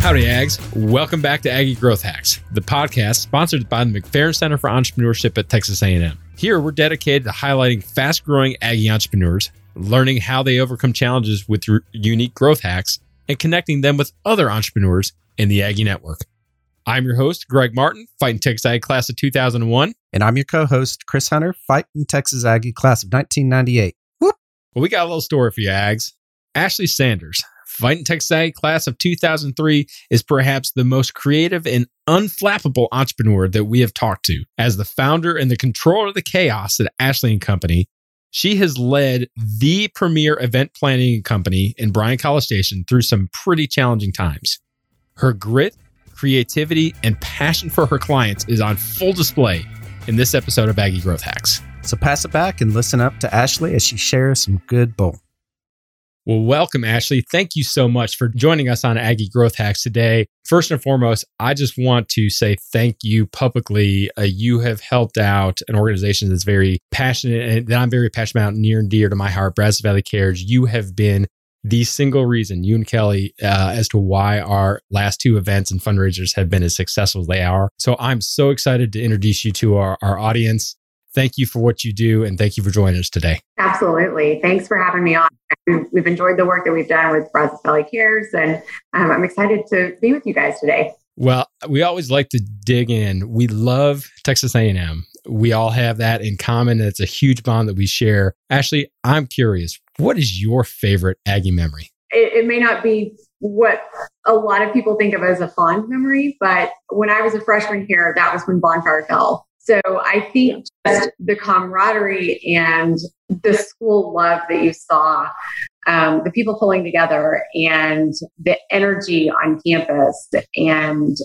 Howdy, Ags. Welcome back to Aggie Growth Hacks, the podcast sponsored by the McFerrin Center for Entrepreneurship at Texas A&M. Here, we're dedicated to highlighting fast-growing Aggie entrepreneurs, learning how they overcome challenges with r- unique growth hacks, and connecting them with other entrepreneurs in the Aggie network. I'm your host, Greg Martin, Fighting Texas Aggie class of 2001. And I'm your co host, Chris Hunter, Fighting Texas Aggie class of 1998. Whoop. Well, we got a little story for you, Ags. Ashley Sanders, Texas Aggie class of 2003, is perhaps the most creative and unflappable entrepreneur that we have talked to. As the founder and the controller of the chaos at Ashley and Company, she has led the premier event planning company in Bryan College Station through some pretty challenging times. Her grit, creativity, and passion for her clients is on full display in this episode of Aggie Growth Hacks. So pass it back and listen up to Ashley as she shares some good bull. Well, welcome, Ashley. Thank you so much for joining us on Aggie Growth Hacks today. First and foremost, I just want to say thank you publicly. Uh, you have helped out an organization that's very passionate and that I'm very passionate about, near and dear to my heart, Brazos Valley Cares. You have been the single reason, you and Kelly, uh, as to why our last two events and fundraisers have been as successful as they are. So I'm so excited to introduce you to our, our audience. Thank you for what you do and thank you for joining us today. Absolutely. Thanks for having me on. We've enjoyed the work that we've done with Brazos Valley Cares, and um, I'm excited to be with you guys today. Well, we always like to dig in. We love Texas A&M. We all have that in common. It's a huge bond that we share. Ashley, I'm curious, what is your favorite Aggie memory? It, it may not be what a lot of people think of as a fond memory, but when I was a freshman here, that was when Bonfire fell. So I think just the camaraderie and the school love that you saw, um, the people pulling together and the energy on campus and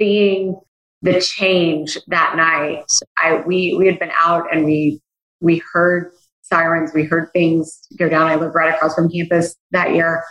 seeing the change that night. I we we had been out and we we heard sirens, we heard things go down. I live right across from campus that year.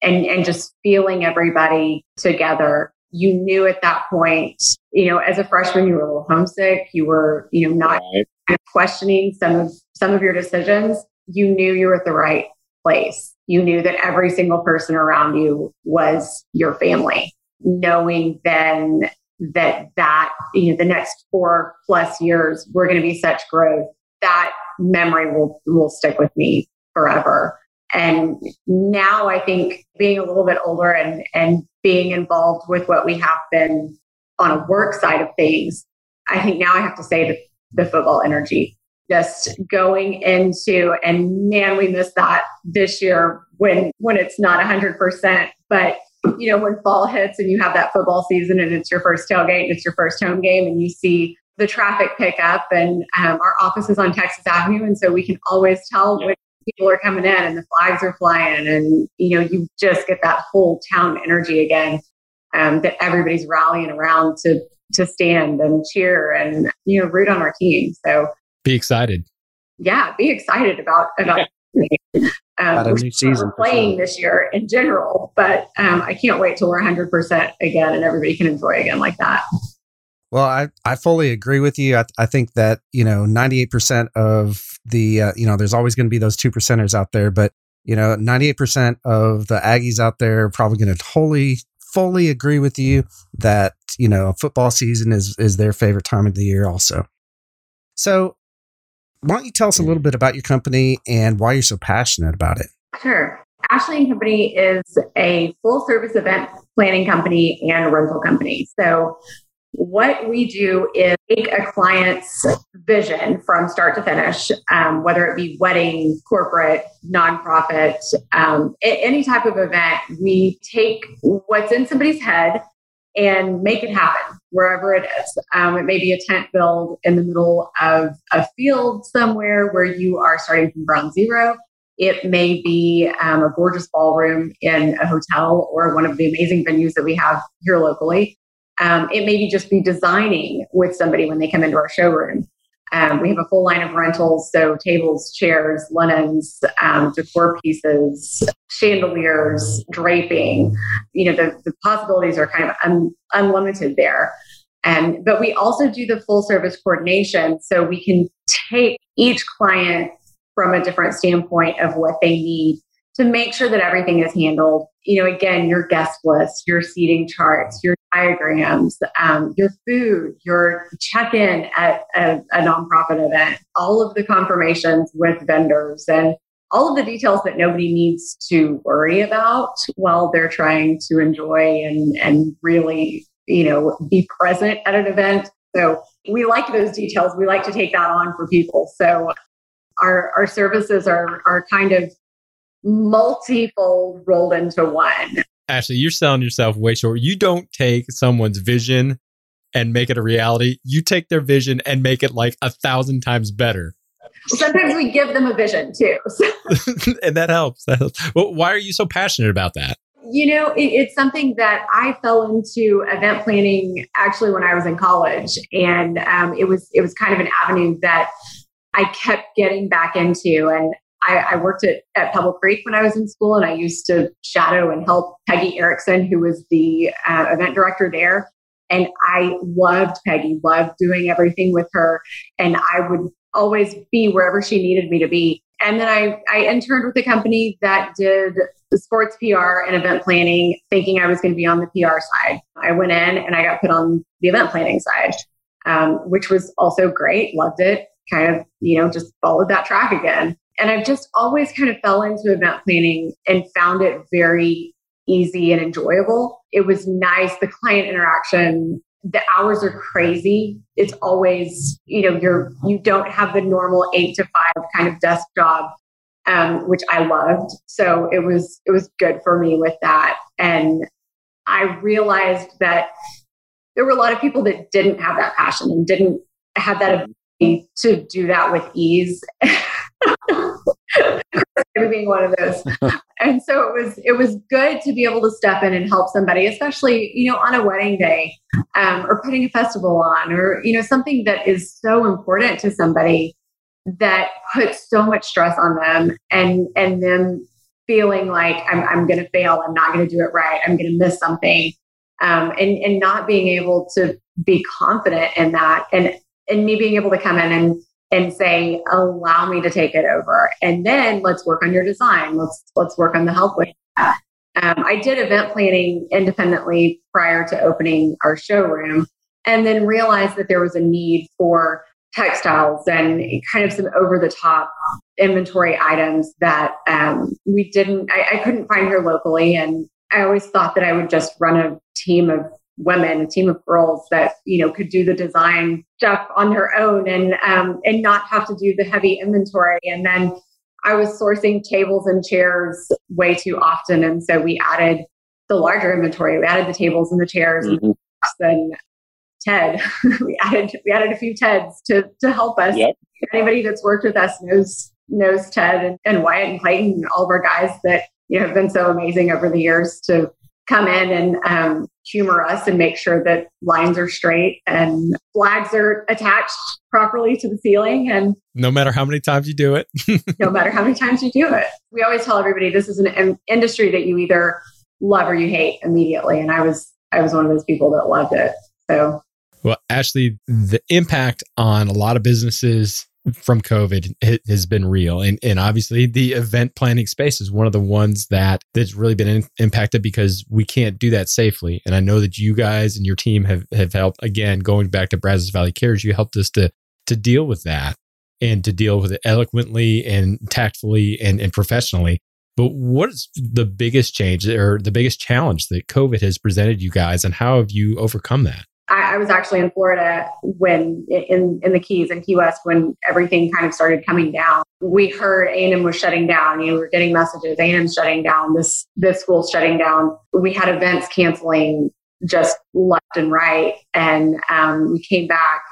And and just feeling everybody together. You knew at that point, you know, as a freshman, you were a little homesick. You were, you know, not right. questioning some of some of your decisions. You knew you were at the right place. You knew that every single person around you was your family. Knowing then that that you know the next four plus years we're going to be such growth that memory will will stick with me forever and now i think being a little bit older and and being involved with what we have been on a work side of things i think now i have to say the, the football energy just going into and man we miss that this year when when it's not 100% but you know, when fall hits and you have that football season and it's your first tailgate and it's your first home game and you see the traffic pick up and um, our office is on Texas Avenue. And so we can always tell when people are coming in and the flags are flying and, you know, you just get that whole town energy again um, that everybody's rallying around to, to stand and cheer and, you know, root on our team. So be excited. Yeah. Be excited about, about um, a new season playing sure. this year in general, but um, I can't wait till we're 100% again and everybody can enjoy again like that. Well, I, I fully agree with you. I, I think that, you know, 98% of the, uh, you know, there's always going to be those two percenters out there, but, you know, 98% of the Aggies out there are probably going to totally, fully agree with you that, you know, football season is, is their favorite time of the year also. So why don't you tell us a little bit about your company and why you're so passionate about it? Sure. Ashley and Company is a full service event planning company and rental company. So what we do is take a client's vision from start to finish, um, whether it be wedding, corporate, nonprofit, um, any type of event. We take what's in somebody's head and make it happen wherever it is. Um, it may be a tent build in the middle of a field somewhere where you are starting from ground zero. It may be um, a gorgeous ballroom in a hotel or one of the amazing venues that we have here locally. Um, it may be just be designing with somebody when they come into our showroom. Um, we have a full line of rentals, so tables, chairs, linens, um, decor pieces, chandeliers, draping. You know, the, the possibilities are kind of un, unlimited there. And but we also do the full service coordination, so we can take each client from a different standpoint of what they need to make sure that everything is handled. You know, again, your guest list, your seating charts, your diagrams, um, your food, your check in at a, a nonprofit event, all of the confirmations with vendors, and all of the details that nobody needs to worry about while they're trying to enjoy and, and really, you know, be present at an event. So we like those details. We like to take that on for people. So our, our services are, are kind of multifold rolled into one. Ashley, you're selling yourself way short. You don't take someone's vision and make it a reality. You take their vision and make it like a thousand times better. Sometimes we give them a vision too. and that helps. That helps. Well, why are you so passionate about that? You know, it, it's something that I fell into event planning actually when I was in college, and um, it was it was kind of an avenue that I kept getting back into. And I, I, worked at, at Pebble Creek when I was in school, and I used to shadow and help Peggy Erickson, who was the uh, event director there. And I loved Peggy, loved doing everything with her. And I would always be wherever she needed me to be. And then I, I interned with a company that did the sports PR and event planning, thinking I was going to be on the PR side. I went in and I got put on the event planning side, um, which was also great. Loved it. Kind of, you know, just followed that track again. And I've just always kind of fell into event planning and found it very easy and enjoyable. It was nice. The client interaction, the hours are crazy. It's always, you know, you're you don't have the normal eight to five kind of desk job, um, which I loved. So it was it was good for me with that. And I realized that there were a lot of people that didn't have that passion and didn't have that ability to do that with ease. being one of those. and so it was it was good to be able to step in and help somebody, especially you know on a wedding day, um, or putting a festival on, or you know something that is so important to somebody that puts so much stress on them, and and them feeling like I'm I'm going to fail, I'm not going to do it right, I'm going to miss something, um, and and not being able to be confident in that, and and me being able to come in and and say, allow me to take it over. And then let's work on your design. Let's let's work on the help with that. Um, I did event planning independently prior to opening our showroom and then realized that there was a need for textiles and kind of some over the top inventory items that um, we didn't, I, I couldn't find here locally. And I always thought that I would just run a team of women, a team of girls that you know could do the design stuff on their own and um, and not have to do the heavy inventory. And then I was sourcing tables and chairs way too often, and so we added the larger inventory. We added the tables and the chairs mm-hmm. and Ted. we added we added a few Teds to to help us. Yep. Anybody that's worked with us knows knows Ted and, and Wyatt and Clayton and all of our guys that you know have been so amazing over the years to come in and um, humor us and make sure that lines are straight and flags are attached properly to the ceiling and no matter how many times you do it. no matter how many times you do it. We always tell everybody this is an industry that you either love or you hate immediately. And i was i was one of those people that loved it. So well ashley the impact on a lot of businesses from COVID has been real. And, and obviously the event planning space is one of the ones that that's really been in, impacted because we can't do that safely. And I know that you guys and your team have, have helped again, going back to Brazos Valley Cares, you helped us to, to deal with that and to deal with it eloquently and tactfully and, and professionally. But what is the biggest change or the biggest challenge that COVID has presented you guys and how have you overcome that? I, I, was actually in Florida when in in the Keys in Key West when everything kind of started coming down. We heard A&M was shutting down. You know, we were getting messages A&M's shutting down. This this school's shutting down. We had events canceling just left and right, and um, we came back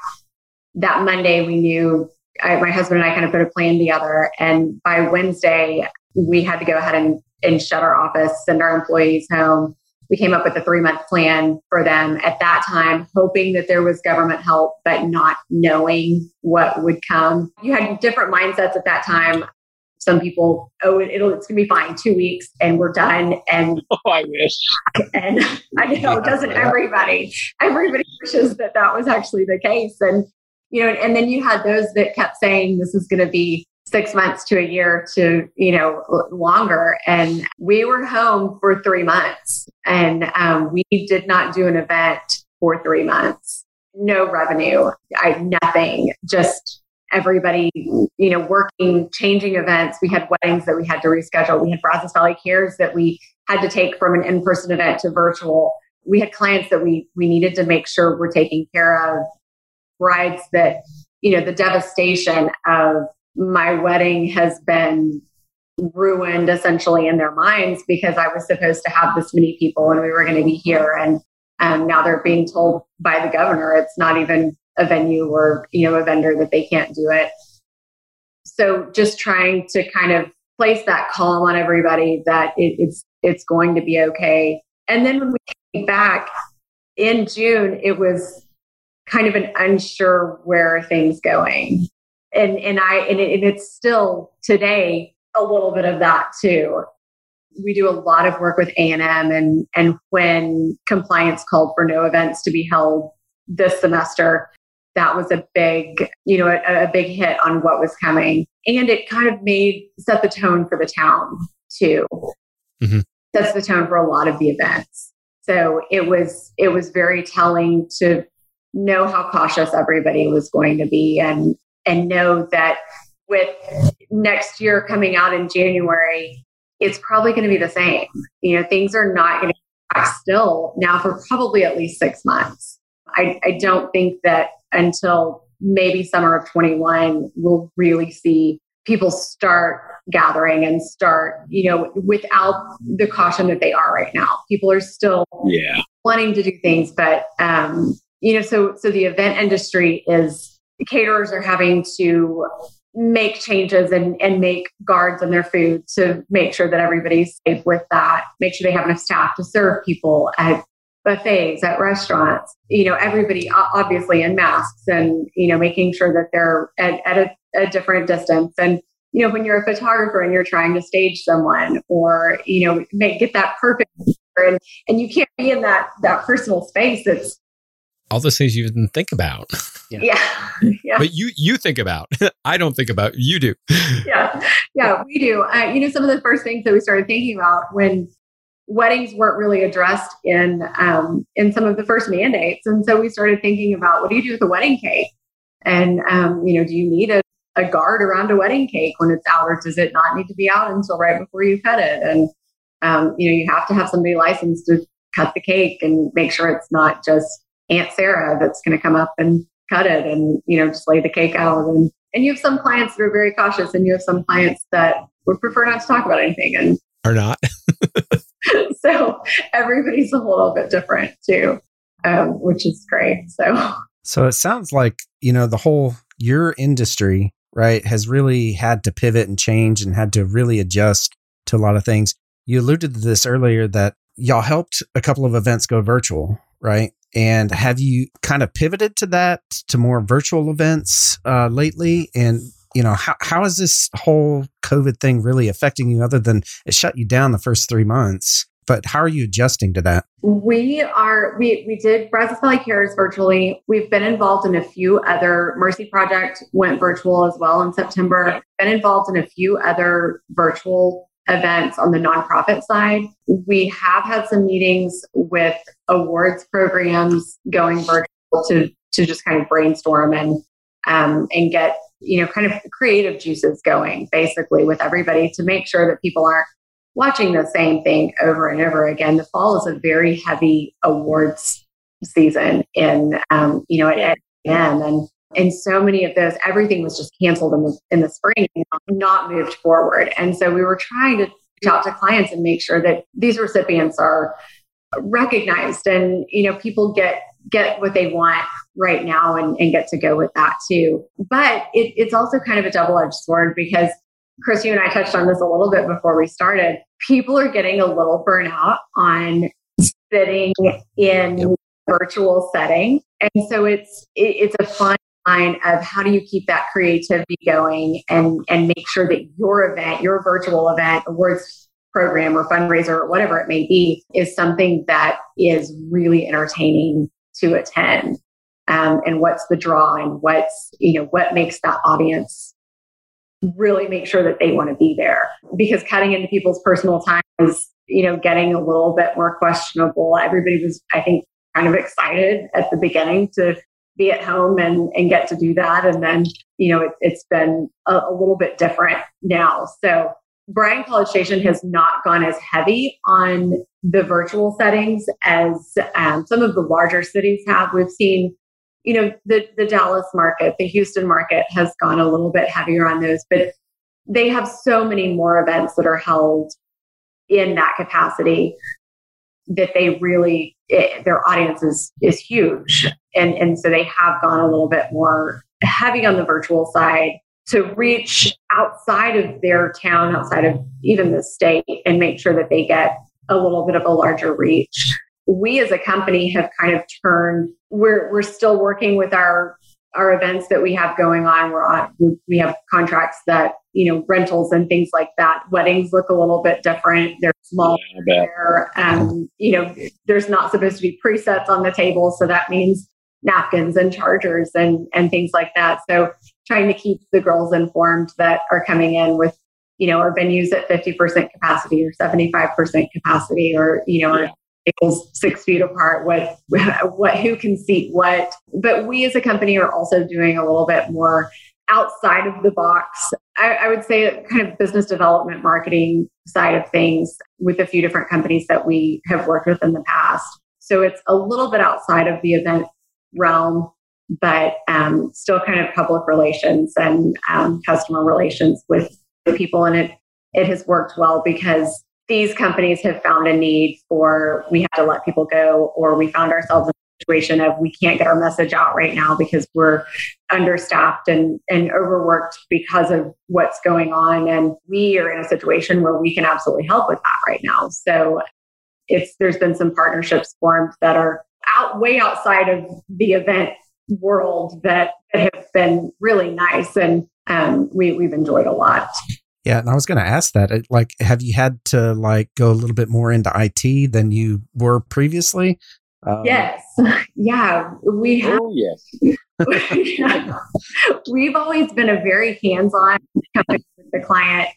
that Monday. We knew I, my husband and I kind of put a plan together, and by Wednesday we had to go ahead and and shut our office, send our employees home we came up with a three month plan for them at that time, hoping that there was government help, but not knowing what would come. You had different mindsets at that time. Some people, oh, it'll, it's going to be fine, two weeks and we're done. And oh, I wish. And I know, it doesn't everybody? Everybody wishes that that was actually the case. And, you know, and then you had those that kept saying this is going to be six months to a year to you know longer. And we were home for three months. And um, we did not do an event for three months. No revenue. I, nothing. Just everybody you know working changing events. We had weddings that we had to reschedule. We had brazos valley cares that we had to take from an in-person event to virtual. We had clients that we we needed to make sure we're taking care of. Brides that you know the devastation of my wedding has been ruined essentially in their minds because I was supposed to have this many people and we were going to be here. And um, now they're being told by the governor it's not even a venue or you know a vendor that they can't do it. So just trying to kind of place that calm on everybody that it, it's it's going to be okay. And then when we came back in June, it was kind of an unsure where things going and and I and, it, and it's still today a little bit of that too. We do a lot of work with A and M, and and when compliance called for no events to be held this semester, that was a big you know a, a big hit on what was coming, and it kind of made set the tone for the town too. Mm-hmm. Sets the tone for a lot of the events. So it was it was very telling to know how cautious everybody was going to be and and know that with next year coming out in January, it's probably going to be the same. You know, things are not going to still now for probably at least six months. I, I don't think that until maybe summer of 21, we'll really see people start gathering and start, you know, without the caution that they are right now. People are still yeah. wanting to do things, but um, you know, so so the event industry is caterers are having to make changes and, and make guards on their food to make sure that everybody's safe with that, make sure they have enough staff to serve people at buffets, at restaurants, you know, everybody obviously in masks and, you know, making sure that they're at, at a, a different distance. And, you know, when you're a photographer and you're trying to stage someone or, you know, make, get that perfect and, and you can't be in that, that personal space. It's all those things you didn't think about. Yeah. yeah. yeah. But you you think about. I don't think about. You do. yeah. Yeah, we do. Uh, you know, some of the first things that we started thinking about when weddings weren't really addressed in um, in some of the first mandates, and so we started thinking about what do you do with a wedding cake, and um, you know, do you need a, a guard around a wedding cake when it's out, or does it not need to be out until right before you cut it? And um, you know, you have to have somebody licensed to cut the cake and make sure it's not just Aunt Sarah that's going to come up and cut it and, you know, just lay the cake out. And, and you have some clients that are very cautious and you have some clients that would prefer not to talk about anything and are not. so everybody's a little bit different too, um, which is great. So, so it sounds like, you know, the whole, your industry, right, has really had to pivot and change and had to really adjust to a lot of things. You alluded to this earlier that y'all helped a couple of events go virtual, right? And have you kind of pivoted to that to more virtual events uh, lately? And you know how how is this whole COVID thing really affecting you? Other than it shut you down the first three months, but how are you adjusting to that? We are we we did Brazos Valley Cares virtually. We've been involved in a few other Mercy Project went virtual as well in September. Been involved in a few other virtual events on the nonprofit side. We have had some meetings with awards programs going virtual to to just kind of brainstorm and um, and get you know kind of creative juices going basically with everybody to make sure that people aren't watching the same thing over and over again. The fall is a very heavy awards season in um, you know at, at and and so many of those, everything was just canceled in the in the spring, not moved forward. And so we were trying to reach out to clients and make sure that these recipients are recognized and you know people get get what they want right now and, and get to go with that too. But it, it's also kind of a double-edged sword because Chris, you and I touched on this a little bit before we started. People are getting a little burnout on sitting in virtual setting. And so it's it, it's a fun line of how do you keep that creativity going and and make sure that your event, your virtual event, awards program or fundraiser or whatever it may be, is something that is really entertaining to attend. Um, and what's the draw and what's you know what makes that audience really make sure that they want to be there because cutting into people's personal time is, you know, getting a little bit more questionable. Everybody was, I think, kind of excited at the beginning to be at home and, and get to do that. And then, you know, it, has been a, a little bit different now. So Bryan College Station has not gone as heavy on the virtual settings as um, some of the larger cities have. We've seen, you know, the, the Dallas market, the Houston market has gone a little bit heavier on those, but they have so many more events that are held in that capacity that they really it, their audience is is huge and and so they have gone a little bit more heavy on the virtual side to reach outside of their town, outside of even the state, and make sure that they get a little bit of a larger reach. We as a company have kind of turned, we're, we're still working with our our events that we have going on. We're on we have contracts that you know rentals and things like that. Weddings look a little bit different. They're small yeah, um, you know there's not supposed to be presets on the table so that means napkins and chargers and and things like that so trying to keep the girls informed that are coming in with, you know, our venues at 50% capacity or 75% capacity or, you know, yeah. tables six feet apart, what, what, who can seat what. But we as a company are also doing a little bit more outside of the box. I, I would say kind of business development marketing side of things with a few different companies that we have worked with in the past. So it's a little bit outside of the event realm but um, still kind of public relations and um, customer relations with the people. And it, it has worked well because these companies have found a need for we have to let people go, or we found ourselves in a situation of we can't get our message out right now because we're understaffed and, and overworked because of what's going on. And we are in a situation where we can absolutely help with that right now. So it's there's been some partnerships formed that are out way outside of the event world that, that have been really nice and um, we, we've enjoyed a lot. Yeah, and I was going to ask that. Like, have you had to like go a little bit more into IT than you were previously? Um, yes. Yeah, we have. Oh, yes. We've always been a very hands-on company with the client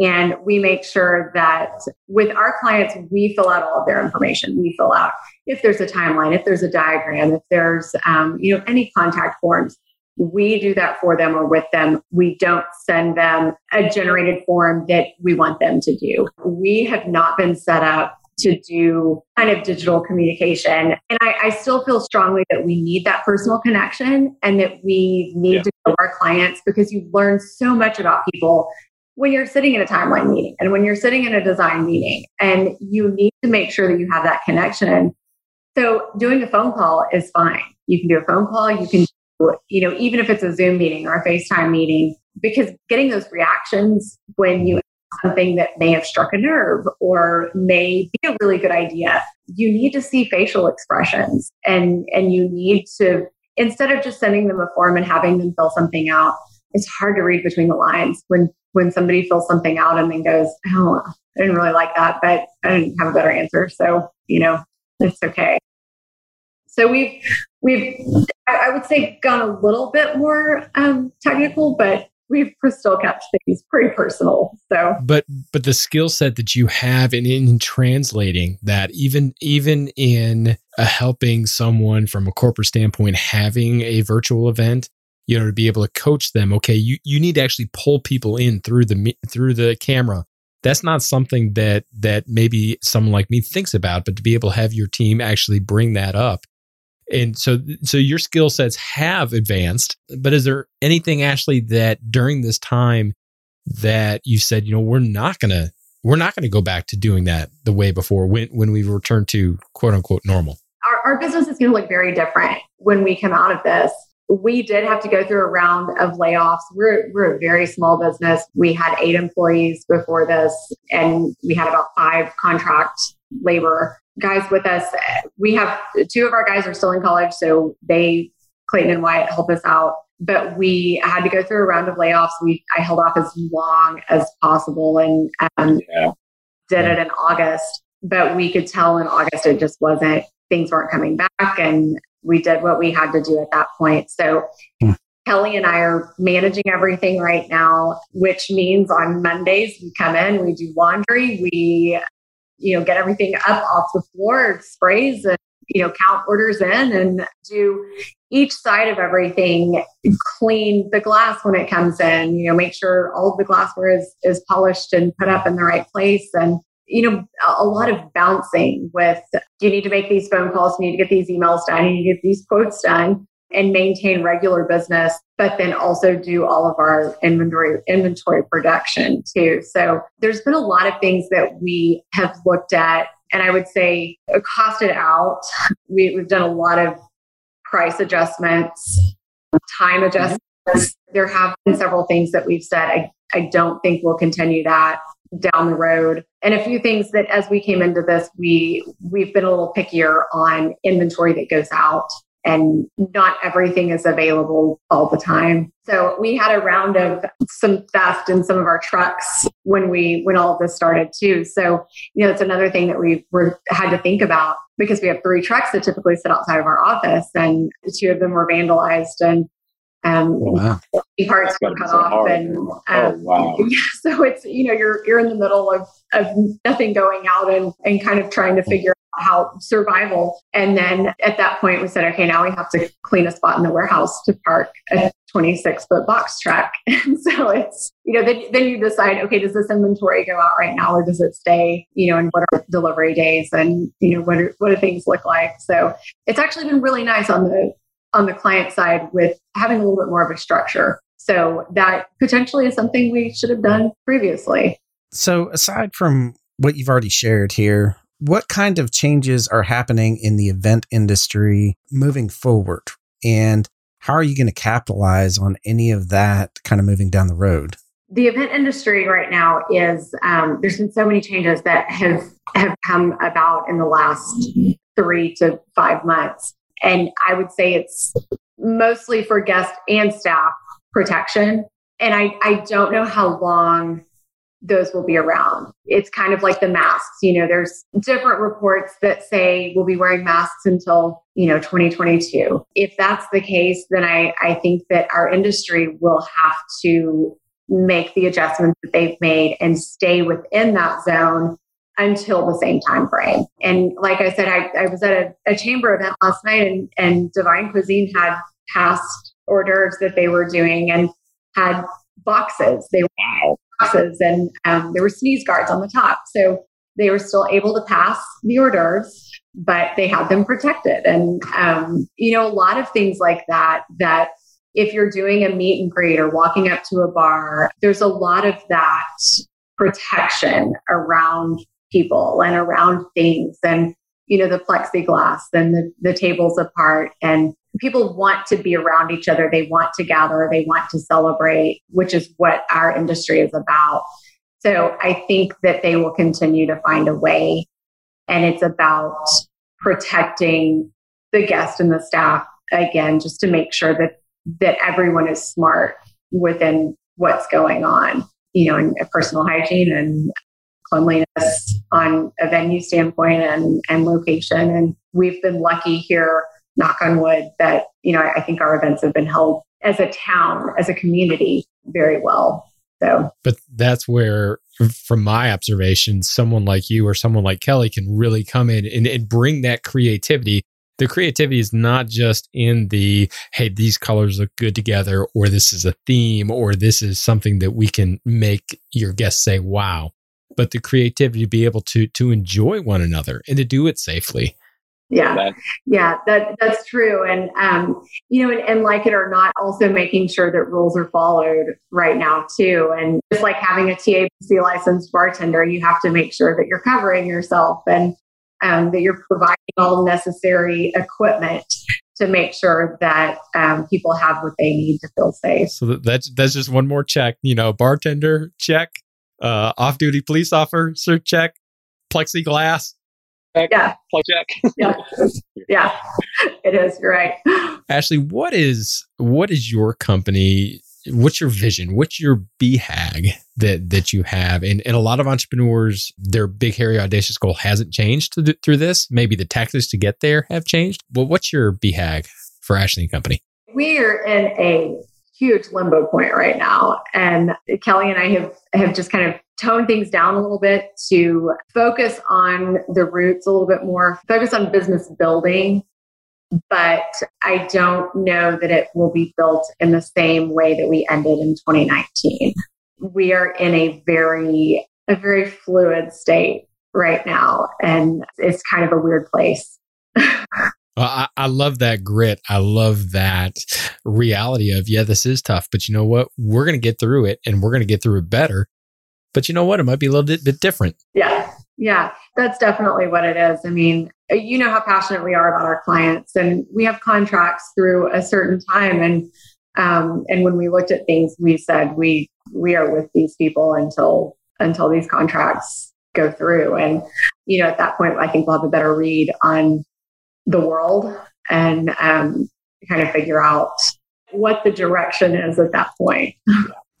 and we make sure that with our clients, we fill out all of their information. We fill out if there's a timeline, if there's a diagram, if there's um, you know any contact forms. We do that for them or with them. We don't send them a generated form that we want them to do. We have not been set up to do kind of digital communication. And I, I, still feel strongly that we need that personal connection and that we need yeah. to know our clients because you learn so much about people when you're sitting in a timeline meeting and when you're sitting in a design meeting and you need to make sure that you have that connection. So doing a phone call is fine. You can do a phone call, you can do, you know, even if it's a Zoom meeting or a FaceTime meeting, because getting those reactions when you something that may have struck a nerve or may be a really good idea, you need to see facial expressions and and you need to instead of just sending them a form and having them fill something out, it's hard to read between the lines when when somebody fills something out and then goes, oh, I didn't really like that, but I didn't have a better answer. So, you know, it's okay. So we've, we've, I would say gone a little bit more um, technical, but we've still kept things pretty personal. So, but, but the skill set that you have in, in translating that even, even in uh, helping someone from a corporate standpoint, having a virtual event, you know to be able to coach them okay you you need to actually pull people in through the through the camera. That's not something that that maybe someone like me thinks about but to be able to have your team actually bring that up. And so so your skill sets have advanced but is there anything ashley that during this time that you said you know we're not going to we're not going to go back to doing that the way before when when we return to quote unquote normal? Our, our business is going to look very different when we come out of this we did have to go through a round of layoffs. We're, we're a very small business. We had eight employees before this, and we had about five contract labor guys with us. We have two of our guys are still in college, so they, Clayton and Wyatt, help us out. But we had to go through a round of layoffs. We I held off as long as possible and um, yeah. did it in August. But we could tell in August it just wasn't things weren't coming back and we did what we had to do at that point. So, mm. Kelly and I are managing everything right now, which means on Mondays we come in, we do laundry, we you know get everything up off the floor, sprays and you know count orders in and do each side of everything clean the glass when it comes in you know make sure all of the glassware is is polished and put up in the right place and you know a lot of bouncing with you need to make these phone calls you need to get these emails done you need to get these quotes done and maintain regular business but then also do all of our inventory inventory production too. So there's been a lot of things that we have looked at and i would say costed out. We, we've done a lot of price adjustments time adjustments. There have been several things that we've said. I, I don't think we'll continue that down the road and a few things that as we came into this we we've been a little pickier on inventory that goes out and not everything is available all the time. So we had a round of some theft in some of our trucks when we when all of this started too. So you know it's another thing that we were had to think about because we have three trucks that typically sit outside of our office, and two of them were vandalized and um, oh, wow. parts were cut off, hard. and um, oh, wow. so it's you know you're you're in the middle of of nothing going out and and kind of trying to figure out how survival. And then at that point, we said, okay, now we have to clean a spot in the warehouse to park a 26 foot box truck. And so it's you know then then you decide, okay, does this inventory go out right now or does it stay? You know, and what are delivery days and you know what are, what do things look like? So it's actually been really nice on the on the client side with having a little bit more of a structure. So that potentially is something we should have done previously. So aside from what you've already shared here, what kind of changes are happening in the event industry moving forward? And how are you going to capitalize on any of that kind of moving down the road? The event industry right now is um, there's been so many changes that have have come about in the last three to five months. And I would say it's mostly for guest and staff protection. And I, I don't know how long those will be around. It's kind of like the masks. You know, there's different reports that say we'll be wearing masks until, you know, 2022. If that's the case, then I, I think that our industry will have to make the adjustments that they've made and stay within that zone until the same time frame. And like I said, I, I was at a, a, chamber event last night and, and Divine Cuisine had past hors d'oeuvres that they were doing and had boxes. They were boxes and um, there were sneeze guards on the top. So they were still able to pass the hors d'oeuvres, but they had them protected. And, um, you know, a lot of things like that, that if you're doing a meet and greet or walking up to a bar, there's a lot of that protection around people and around things and you know the plexiglass and the, the tables apart. And people want to be around each other. They want to gather. They want to celebrate which is what our industry is about. So i think that they will continue to find a way. And it's about protecting the guest and the staff again just to make sure that that everyone is smart within what's going on you know in personal hygiene and cleanliness on a venue standpoint and, and location. And we've been lucky here, knock on wood, that, you know, I, think our events have been held as a town, as a community, very well. So, but that's where, from my observation, someone like you or someone like Kelly can really come in and, and bring that creativity the creativity is not just in the hey these colors look good together or this is a theme or this is something that we can make your guests say wow but the creativity to be able to to enjoy one another and to do it safely. Yeah. Yeah that that's true. And um you know and, and, like it or not also making sure that rules are followed right now too. And just like having a tabc licensed bartender you have to make sure that you're covering yourself and um, that you're providing all necessary equipment to make sure that um, people have what they need to feel safe. So that's that's just one more check you know bartender check uh, off-duty police officer check, plexiglass. Yeah. Check. yeah. Yeah. It is. You're right. Ashley, what is what is your company? What's your vision? What's your BHAG that that you have? And and a lot of entrepreneurs, their big, hairy, audacious goal hasn't changed th- through this. Maybe the tactics to get there have changed. But what's your BHAG for Ashley and Company? We are in a huge limbo point right now. And Kelly and I have have just kind of toned things down a little bit to focus on the roots a little bit more, focus on business building. But I don't know that it will be built in the same way that we ended in 2019. We are in a very, a very fluid state right now, and it's kind of a weird place. I, I, love that grit. I love that reality of, yeah, this is tough, but you know what? We're going to get through it and we're going to get through it better. But you know what? It might be a little bit, bit different. Yeah. Yeah. That's definitely what it is. I mean, you know how passionate we are about our clients and we have contracts through a certain time. And, um, and when we looked at things, we said, we, we are with these people until, until these contracts go through. And, you know, at that point, I think we'll have a better read on the world and um, kind of figure out what the direction is at that point.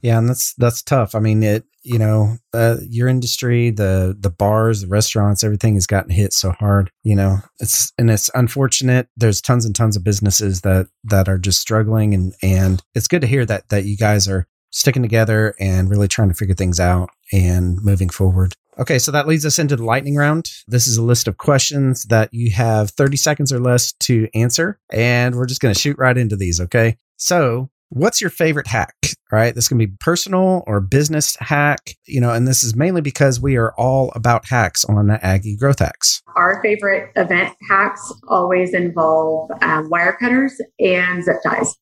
Yeah, and that's that's tough. I mean, it you know, uh, your industry, the the bars, the restaurants, everything has gotten hit so hard. You know, it's and it's unfortunate. There's tons and tons of businesses that that are just struggling, and and it's good to hear that that you guys are sticking together and really trying to figure things out and moving forward. Okay, so that leads us into the lightning round. This is a list of questions that you have 30 seconds or less to answer, and we're just going to shoot right into these, okay? So, what's your favorite hack? All right, this can be personal or business hack, you know, and this is mainly because we are all about hacks on Aggie Growth Hacks. Our favorite event hacks always involve um, wire cutters and zip ties.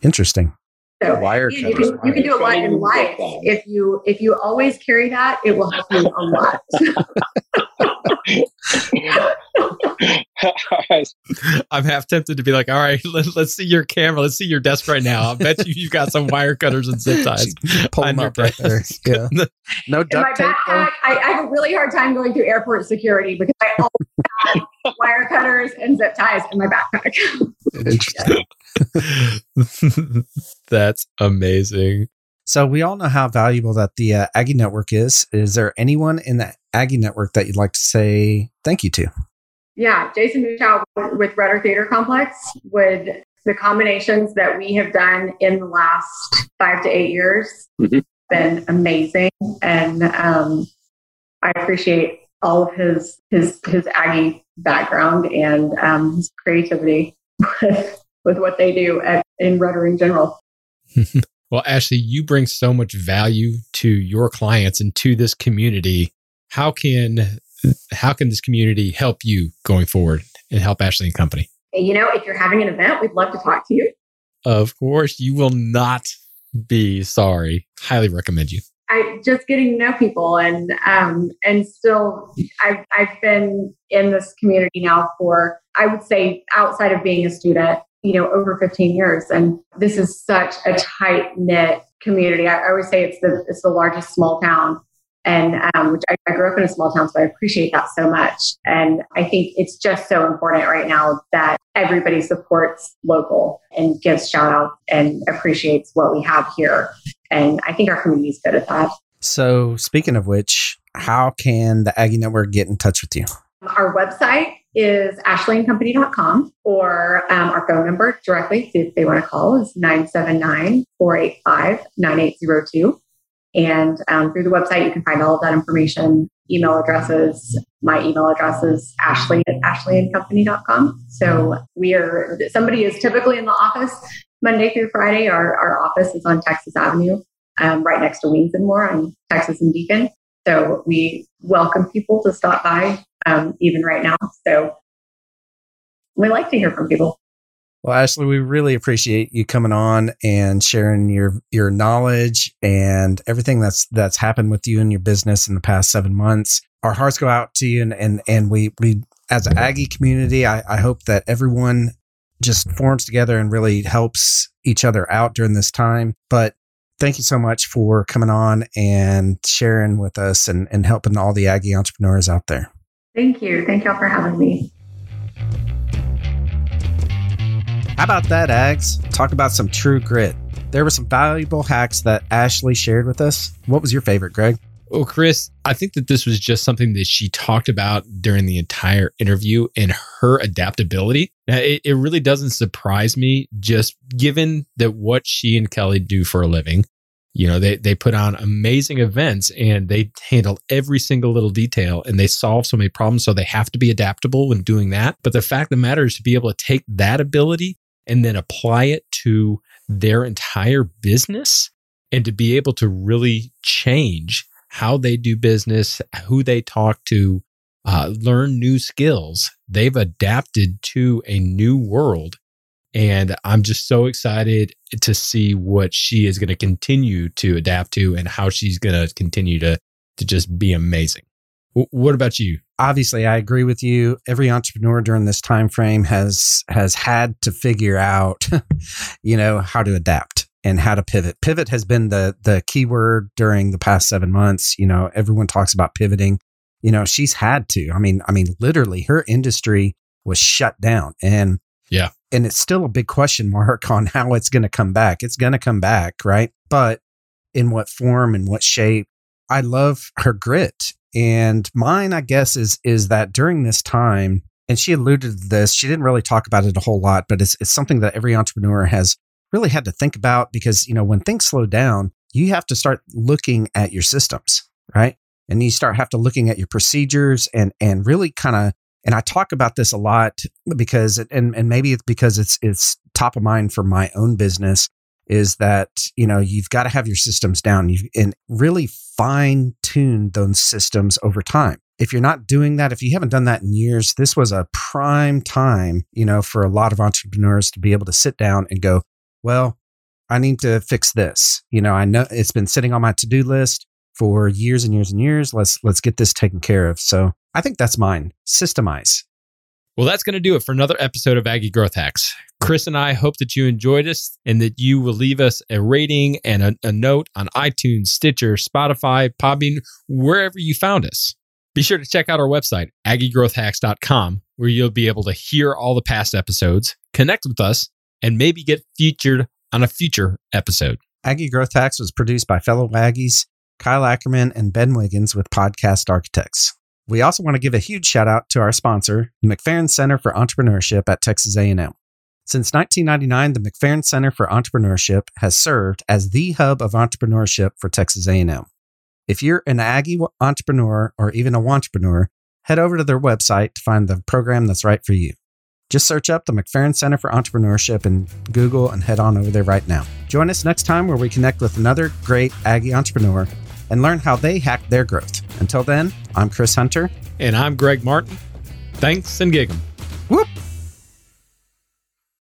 Interesting. So wire you, you, can, you can do a lot in life. If you if you always carry that, it will help you a lot. I'm half tempted to be like, all right, let, us see your camera. Let's see your desk right now. I bet you you've got some wire cutters and zip ties. Pull them up right there. Yeah. no duct tape. Backpack, I, I, have a really hard time going through airport security because I always have wire cutters and zip ties in my backpack. Interesting. That's amazing. So we all know how valuable that the uh, Aggie Network is. Is there anyone in the Aggie Network that you'd like to say thank you to? Yeah, Jason Muchow with Rudder Theater Complex would the combinations that we have done in the last five to eight years mm-hmm. been amazing, and um, I appreciate all of his his his Aggie background and um, his creativity with, with what they do at, in Rudder in general. well, Ashley, you bring so much value to your clients and to this community. How can how can this community help you going forward and help Ashley and Company? You know, if you're having an event, we'd love to talk to you. Of course, you will not be sorry. Highly recommend you. I just getting to know people and um, and still I've I've been in this community now for I would say outside of being a student, you know, over 15 years. And this is such a tight knit community. I, I always say it's the it's the largest small town and um, which I, I, grew up in a small town, so I appreciate that so much. And I think it's just so important right now that everybody supports local and gives shout out and appreciates what we have here. And I think our community is good at that. So, speaking of which, how can the Aggie Network get in touch with you? Our website is ashleyandcompany.com or um, our phone number directly if they want to call is 979 485 9802. And um, through the website, you can find all of that information, email addresses. My email address is ashley at ashleyandcompany.com. So we are, somebody is typically in the office Monday through Friday. Our, our office is on Texas Avenue, um, right next to Wings and More on Texas and Deacon. So we welcome people to stop by, um, even right now. So we like to hear from people. Well, Ashley, we really appreciate you coming on and sharing your your knowledge and everything that's that's happened with you and your business in the past seven months. Our hearts go out to you, and and and we we as an Aggie community, I, I hope that everyone just forms together and really helps each other out during this time. But thank you so much for coming on and sharing with us and, and helping all the Aggie entrepreneurs out there. Thank you. Thank y'all for having me. How about that, Ags? Talk about some true grit. There were some valuable hacks that Ashley shared with us. What was your favorite, Greg? Well, Chris, I think that this was just something that she talked about during the entire interview and her adaptability. Now, it, it really doesn't surprise me, just given that what she and Kelly do for a living. You know, they, they put on amazing events and they handle every single little detail and they solve so many problems. So they have to be adaptable when doing that. But the fact of the matter is to be able to take that ability and then apply it to their entire business and to be able to really change how they do business, who they talk to, uh, learn new skills. They've adapted to a new world. And I'm just so excited to see what she is going to continue to adapt to and how she's going to continue to, to just be amazing. What about you? Obviously, I agree with you. Every entrepreneur during this time frame has has had to figure out, you know, how to adapt and how to pivot. Pivot has been the the key word during the past 7 months. You know, everyone talks about pivoting. You know, she's had to. I mean, I mean literally her industry was shut down and yeah. And it's still a big question mark on how it's going to come back. It's going to come back, right? But in what form and what shape? I love her grit. And mine, I guess, is is that during this time, and she alluded to this, she didn't really talk about it a whole lot, but it's it's something that every entrepreneur has really had to think about because, you know, when things slow down, you have to start looking at your systems, right? And you start have to looking at your procedures and and really kind of and I talk about this a lot because and and maybe it's because it's it's top of mind for my own business is that you know you've got to have your systems down you and really fine tune those systems over time. If you're not doing that if you haven't done that in years this was a prime time you know for a lot of entrepreneurs to be able to sit down and go well i need to fix this. You know i know it's been sitting on my to-do list for years and years and years. Let's let's get this taken care of. So i think that's mine systemize well, that's going to do it for another episode of Aggie Growth Hacks. Chris and I hope that you enjoyed us and that you will leave us a rating and a, a note on iTunes, Stitcher, Spotify, Podbean, wherever you found us. Be sure to check out our website, aggiegrowthhacks.com, where you'll be able to hear all the past episodes, connect with us, and maybe get featured on a future episode. Aggie Growth Hacks was produced by fellow Aggies, Kyle Ackerman and Ben Wiggins with Podcast Architects. We also want to give a huge shout out to our sponsor, the McFerrin Center for Entrepreneurship at Texas A&M. Since 1999, the McFerrin Center for Entrepreneurship has served as the hub of entrepreneurship for Texas A&M. If you're an Aggie entrepreneur or even a entrepreneur, head over to their website to find the program that's right for you. Just search up the McFerrin Center for Entrepreneurship in Google and head on over there right now. Join us next time where we connect with another great Aggie entrepreneur and learn how they hack their growth. Until then, I'm Chris Hunter. And I'm Greg Martin. Thanks and gig 'em. Whoop.